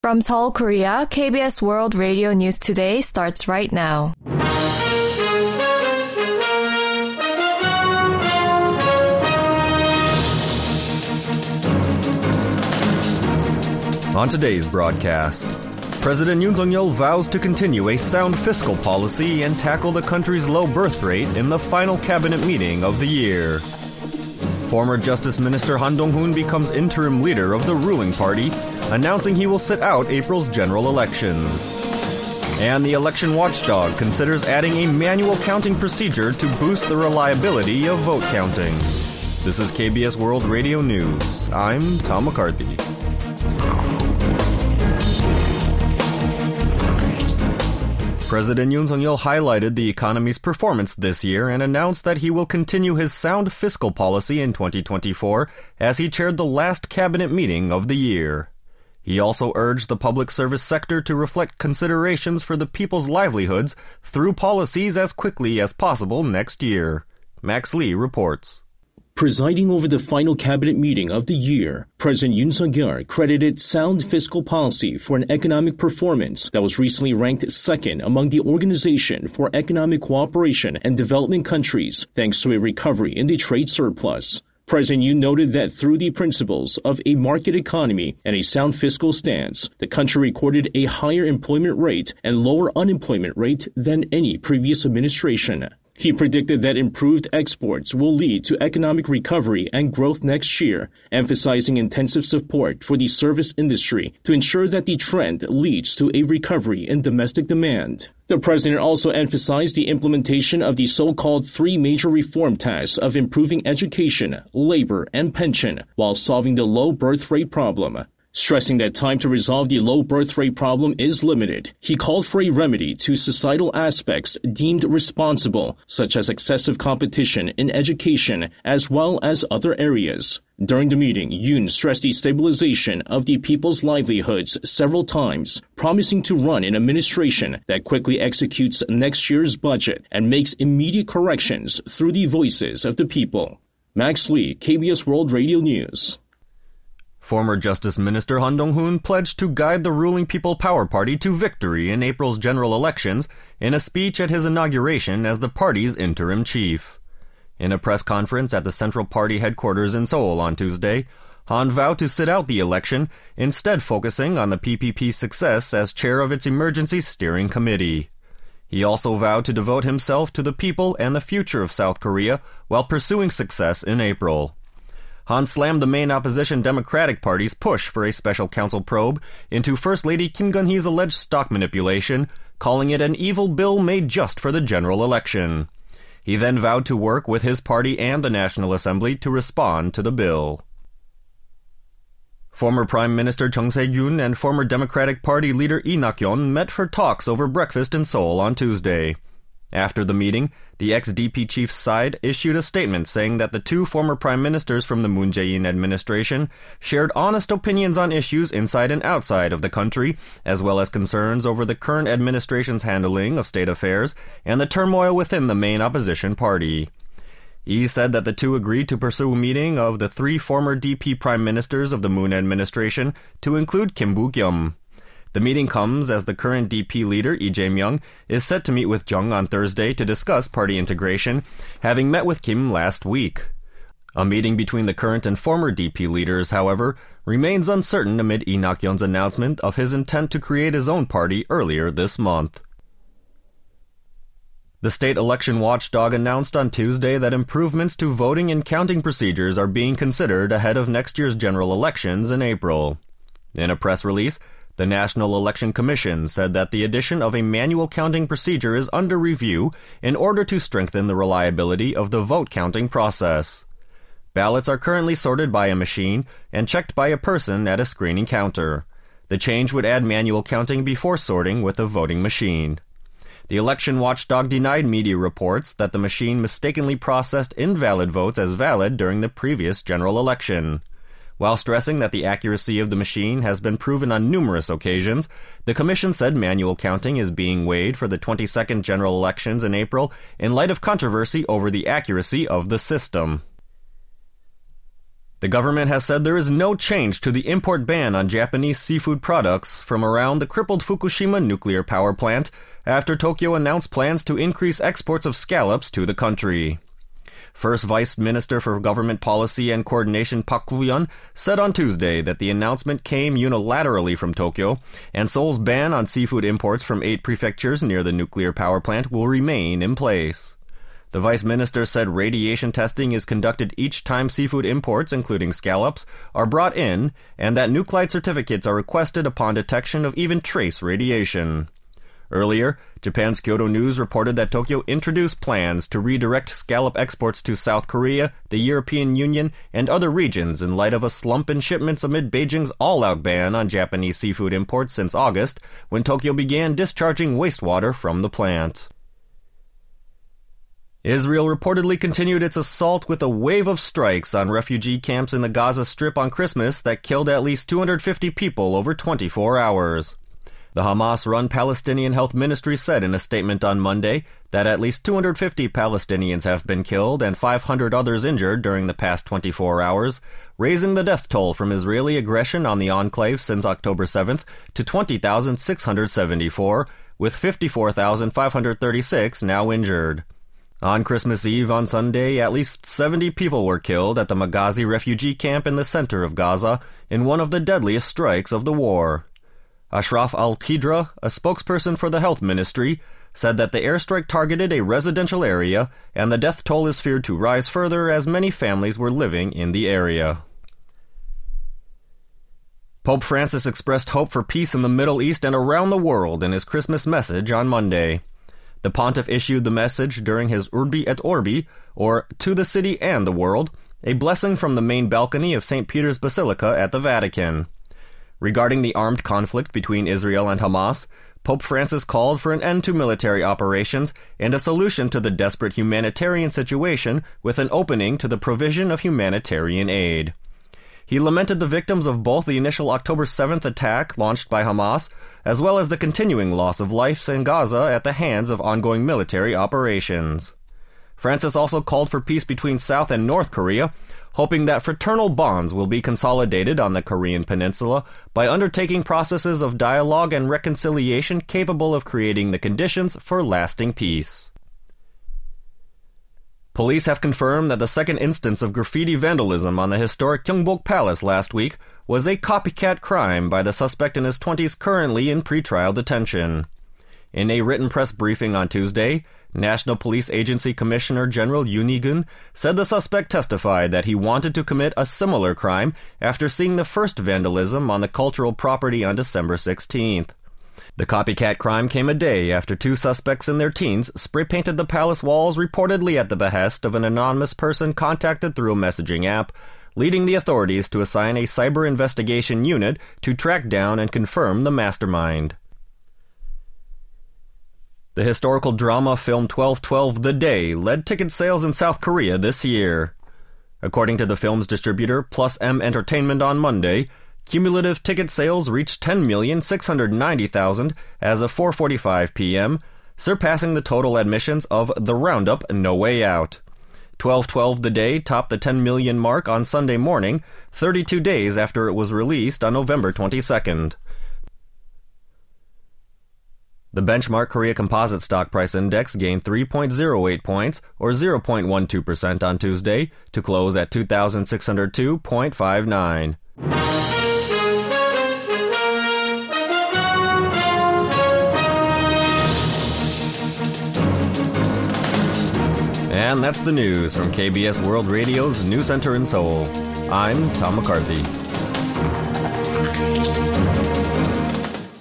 From Seoul, Korea, KBS World Radio News Today starts right now. On today's broadcast, President Yoon Suk-yeol vows to continue a sound fiscal policy and tackle the country's low birth rate in the final cabinet meeting of the year. Former Justice Minister Han Dong-hoon becomes interim leader of the ruling party, announcing he will sit out April's general elections. And the election watchdog considers adding a manual counting procedure to boost the reliability of vote counting. This is KBS World Radio News. I'm Tom McCarthy. President Yoon Suk-yeol highlighted the economy's performance this year and announced that he will continue his sound fiscal policy in 2024 as he chaired the last cabinet meeting of the year. He also urged the public service sector to reflect considerations for the people's livelihoods through policies as quickly as possible next year. Max Lee reports. Presiding over the final cabinet meeting of the year, President Yoon Suk-yeol credited sound fiscal policy for an economic performance that was recently ranked second among the Organization for Economic Cooperation and Development countries thanks to a recovery in the trade surplus. President Yoon noted that through the principles of a market economy and a sound fiscal stance, the country recorded a higher employment rate and lower unemployment rate than any previous administration. He predicted that improved exports will lead to economic recovery and growth next year, emphasizing intensive support for the service industry to ensure that the trend leads to a recovery in domestic demand. The president also emphasized the implementation of the so-called three major reform tasks of improving education, labor, and pension while solving the low birth rate problem. Stressing that time to resolve the low birth rate problem is limited, he called for a remedy to societal aspects deemed responsible, such as excessive competition in education as well as other areas. During the meeting, Yoon stressed the stabilization of the people's livelihoods several times, promising to run an administration that quickly executes next year's budget and makes immediate corrections through the voices of the people. Max Lee, KBS World Radio News. Former Justice Minister Han Dong-hoon pledged to guide the ruling People Power Party to victory in April's general elections in a speech at his inauguration as the party's interim chief. In a press conference at the Central Party headquarters in Seoul on Tuesday, Han vowed to sit out the election, instead focusing on the PPP's success as chair of its emergency steering committee. He also vowed to devote himself to the people and the future of South Korea while pursuing success in April. Han slammed the main opposition Democratic Party's push for a special counsel probe into First Lady Kim Keon-hee's alleged stock manipulation, calling it an evil bill made just for the general election. He then vowed to work with his party and the National Assembly to respond to the bill. Former Prime Minister Chung Sye-kyun and former Democratic Party leader Lee Nak-yon met for talks over breakfast in Seoul on Tuesday. After the meeting, the ex-DP chief's side issued a statement saying that the two former prime ministers from the Moon Jae-in administration shared honest opinions on issues inside and outside of the country, as well as concerns over the current administration's handling of state affairs and the turmoil within the main opposition party. He said that the two agreed to pursue a meeting of the three former DP prime ministers of the Moon administration to include Kim Boo-kyum. The meeting comes as the current DP leader, Lee Jae-myung, is set to meet with Jung on Thursday to discuss party integration, having met with Kim last week. A meeting between the current and former DP leaders, however, remains uncertain amid Lee Nak-yon's announcement of his intent to create his own party earlier this month. The state election watchdog announced on Tuesday that improvements to voting and counting procedures are being considered ahead of next year's general elections in April. In a press release, the National Election Commission said that the addition of a manual counting procedure is under review in order to strengthen the reliability of the vote counting process. Ballots are currently sorted by a machine and checked by a person at a screening counter. The change would add manual counting before sorting with a voting machine. The election watchdog denied media reports that the machine mistakenly processed invalid votes as valid during the previous general election. While stressing that the accuracy of the machine has been proven on numerous occasions, the Commission said manual counting is being weighed for the 22nd general elections in April in light of controversy over the accuracy of the system. The government has said there is no change to the import ban on Japanese seafood products from around the crippled Fukushima nuclear power plant after Tokyo announced plans to increase exports of scallops to the country. First Vice Minister for Government Policy and Coordination Park Goo-yeon said on Tuesday that the announcement came unilaterally from Tokyo, and Seoul's ban on seafood imports from eight prefectures near the nuclear power plant will remain in place. The vice minister said radiation testing is conducted each time seafood imports, including scallops, are brought in, and that nuclide certificates are requested upon detection of even trace radiation. Earlier, Japan's Kyodo News reported that Tokyo introduced plans to redirect scallop exports to South Korea, the European Union, and other regions in light of a slump in shipments amid Beijing's all out ban on Japanese seafood imports since August, when Tokyo began discharging wastewater from the plant. Israel reportedly continued its assault with a wave of strikes on refugee camps in the Gaza Strip on Christmas that killed at least 250 people over 24 hours. The Hamas run Palestinian Health Ministry said in a statement on Monday that at least 250 Palestinians have been killed and 500 others injured during the past 24 hours, raising the death toll from Israeli aggression on the enclave since October 7th to 20,674, with 54,536 now injured. On Christmas Eve on Sunday, at least 70 people were killed at the Maghazi refugee camp in the center of Gaza in one of the deadliest strikes of the war. Ashraf al Qidra, a spokesperson for the health ministry, said that the airstrike targeted a residential area and the death toll is feared to rise further as many families were living in the area. Pope Francis expressed hope for peace in the Middle East and around the world in his Christmas message on Monday. The pontiff issued the message during his Urbi et Orbi, or To the City and the World, a blessing from the main balcony of St. Peter's Basilica at the Vatican. Regarding the armed conflict between Israel and Hamas, Pope Francis called for an end to military operations and a solution to the desperate humanitarian situation with an opening to the provision of humanitarian aid. He lamented the victims of both the initial October 7th attack launched by Hamas, as well as the continuing loss of lives in Gaza at the hands of ongoing military operations. Francis also called for peace between South and North Korea, hoping that fraternal bonds will be consolidated on the Korean peninsula by undertaking processes of dialogue and reconciliation capable of creating the conditions for lasting peace. Police have confirmed that the second instance of graffiti vandalism on the historic Gyeongbok Palace last week was a copycat crime by the suspect in his 20s currently in pretrial detention. In a written press briefing on Tuesday, National Police Agency Commissioner General Yoon said the suspect testified that he wanted to commit a similar crime after seeing the first vandalism on the cultural property on December 16th. The copycat crime came a day after two suspects in their teens spray painted the palace walls reportedly at the behest of an anonymous person contacted through a messaging app, leading the authorities to assign a cyber investigation unit to track down and confirm the mastermind. The historical drama film 1212 The Day led ticket sales in South Korea this year. According to the film's distributor, Plus M Entertainment on Monday, cumulative ticket sales reached 10,690,000 as of 4:45 p.m., surpassing the total admissions of The Roundup No Way Out. 1212 The Day topped the 10 million mark on Sunday morning, 32 days after it was released on November 22nd. The benchmark Korea Composite Stock Price Index gained 3.08 points, or 0.12% on Tuesday, to close at 2,602.59. And that's the news from KBS World Radio's News Center in Seoul. I'm Tom McCarthy.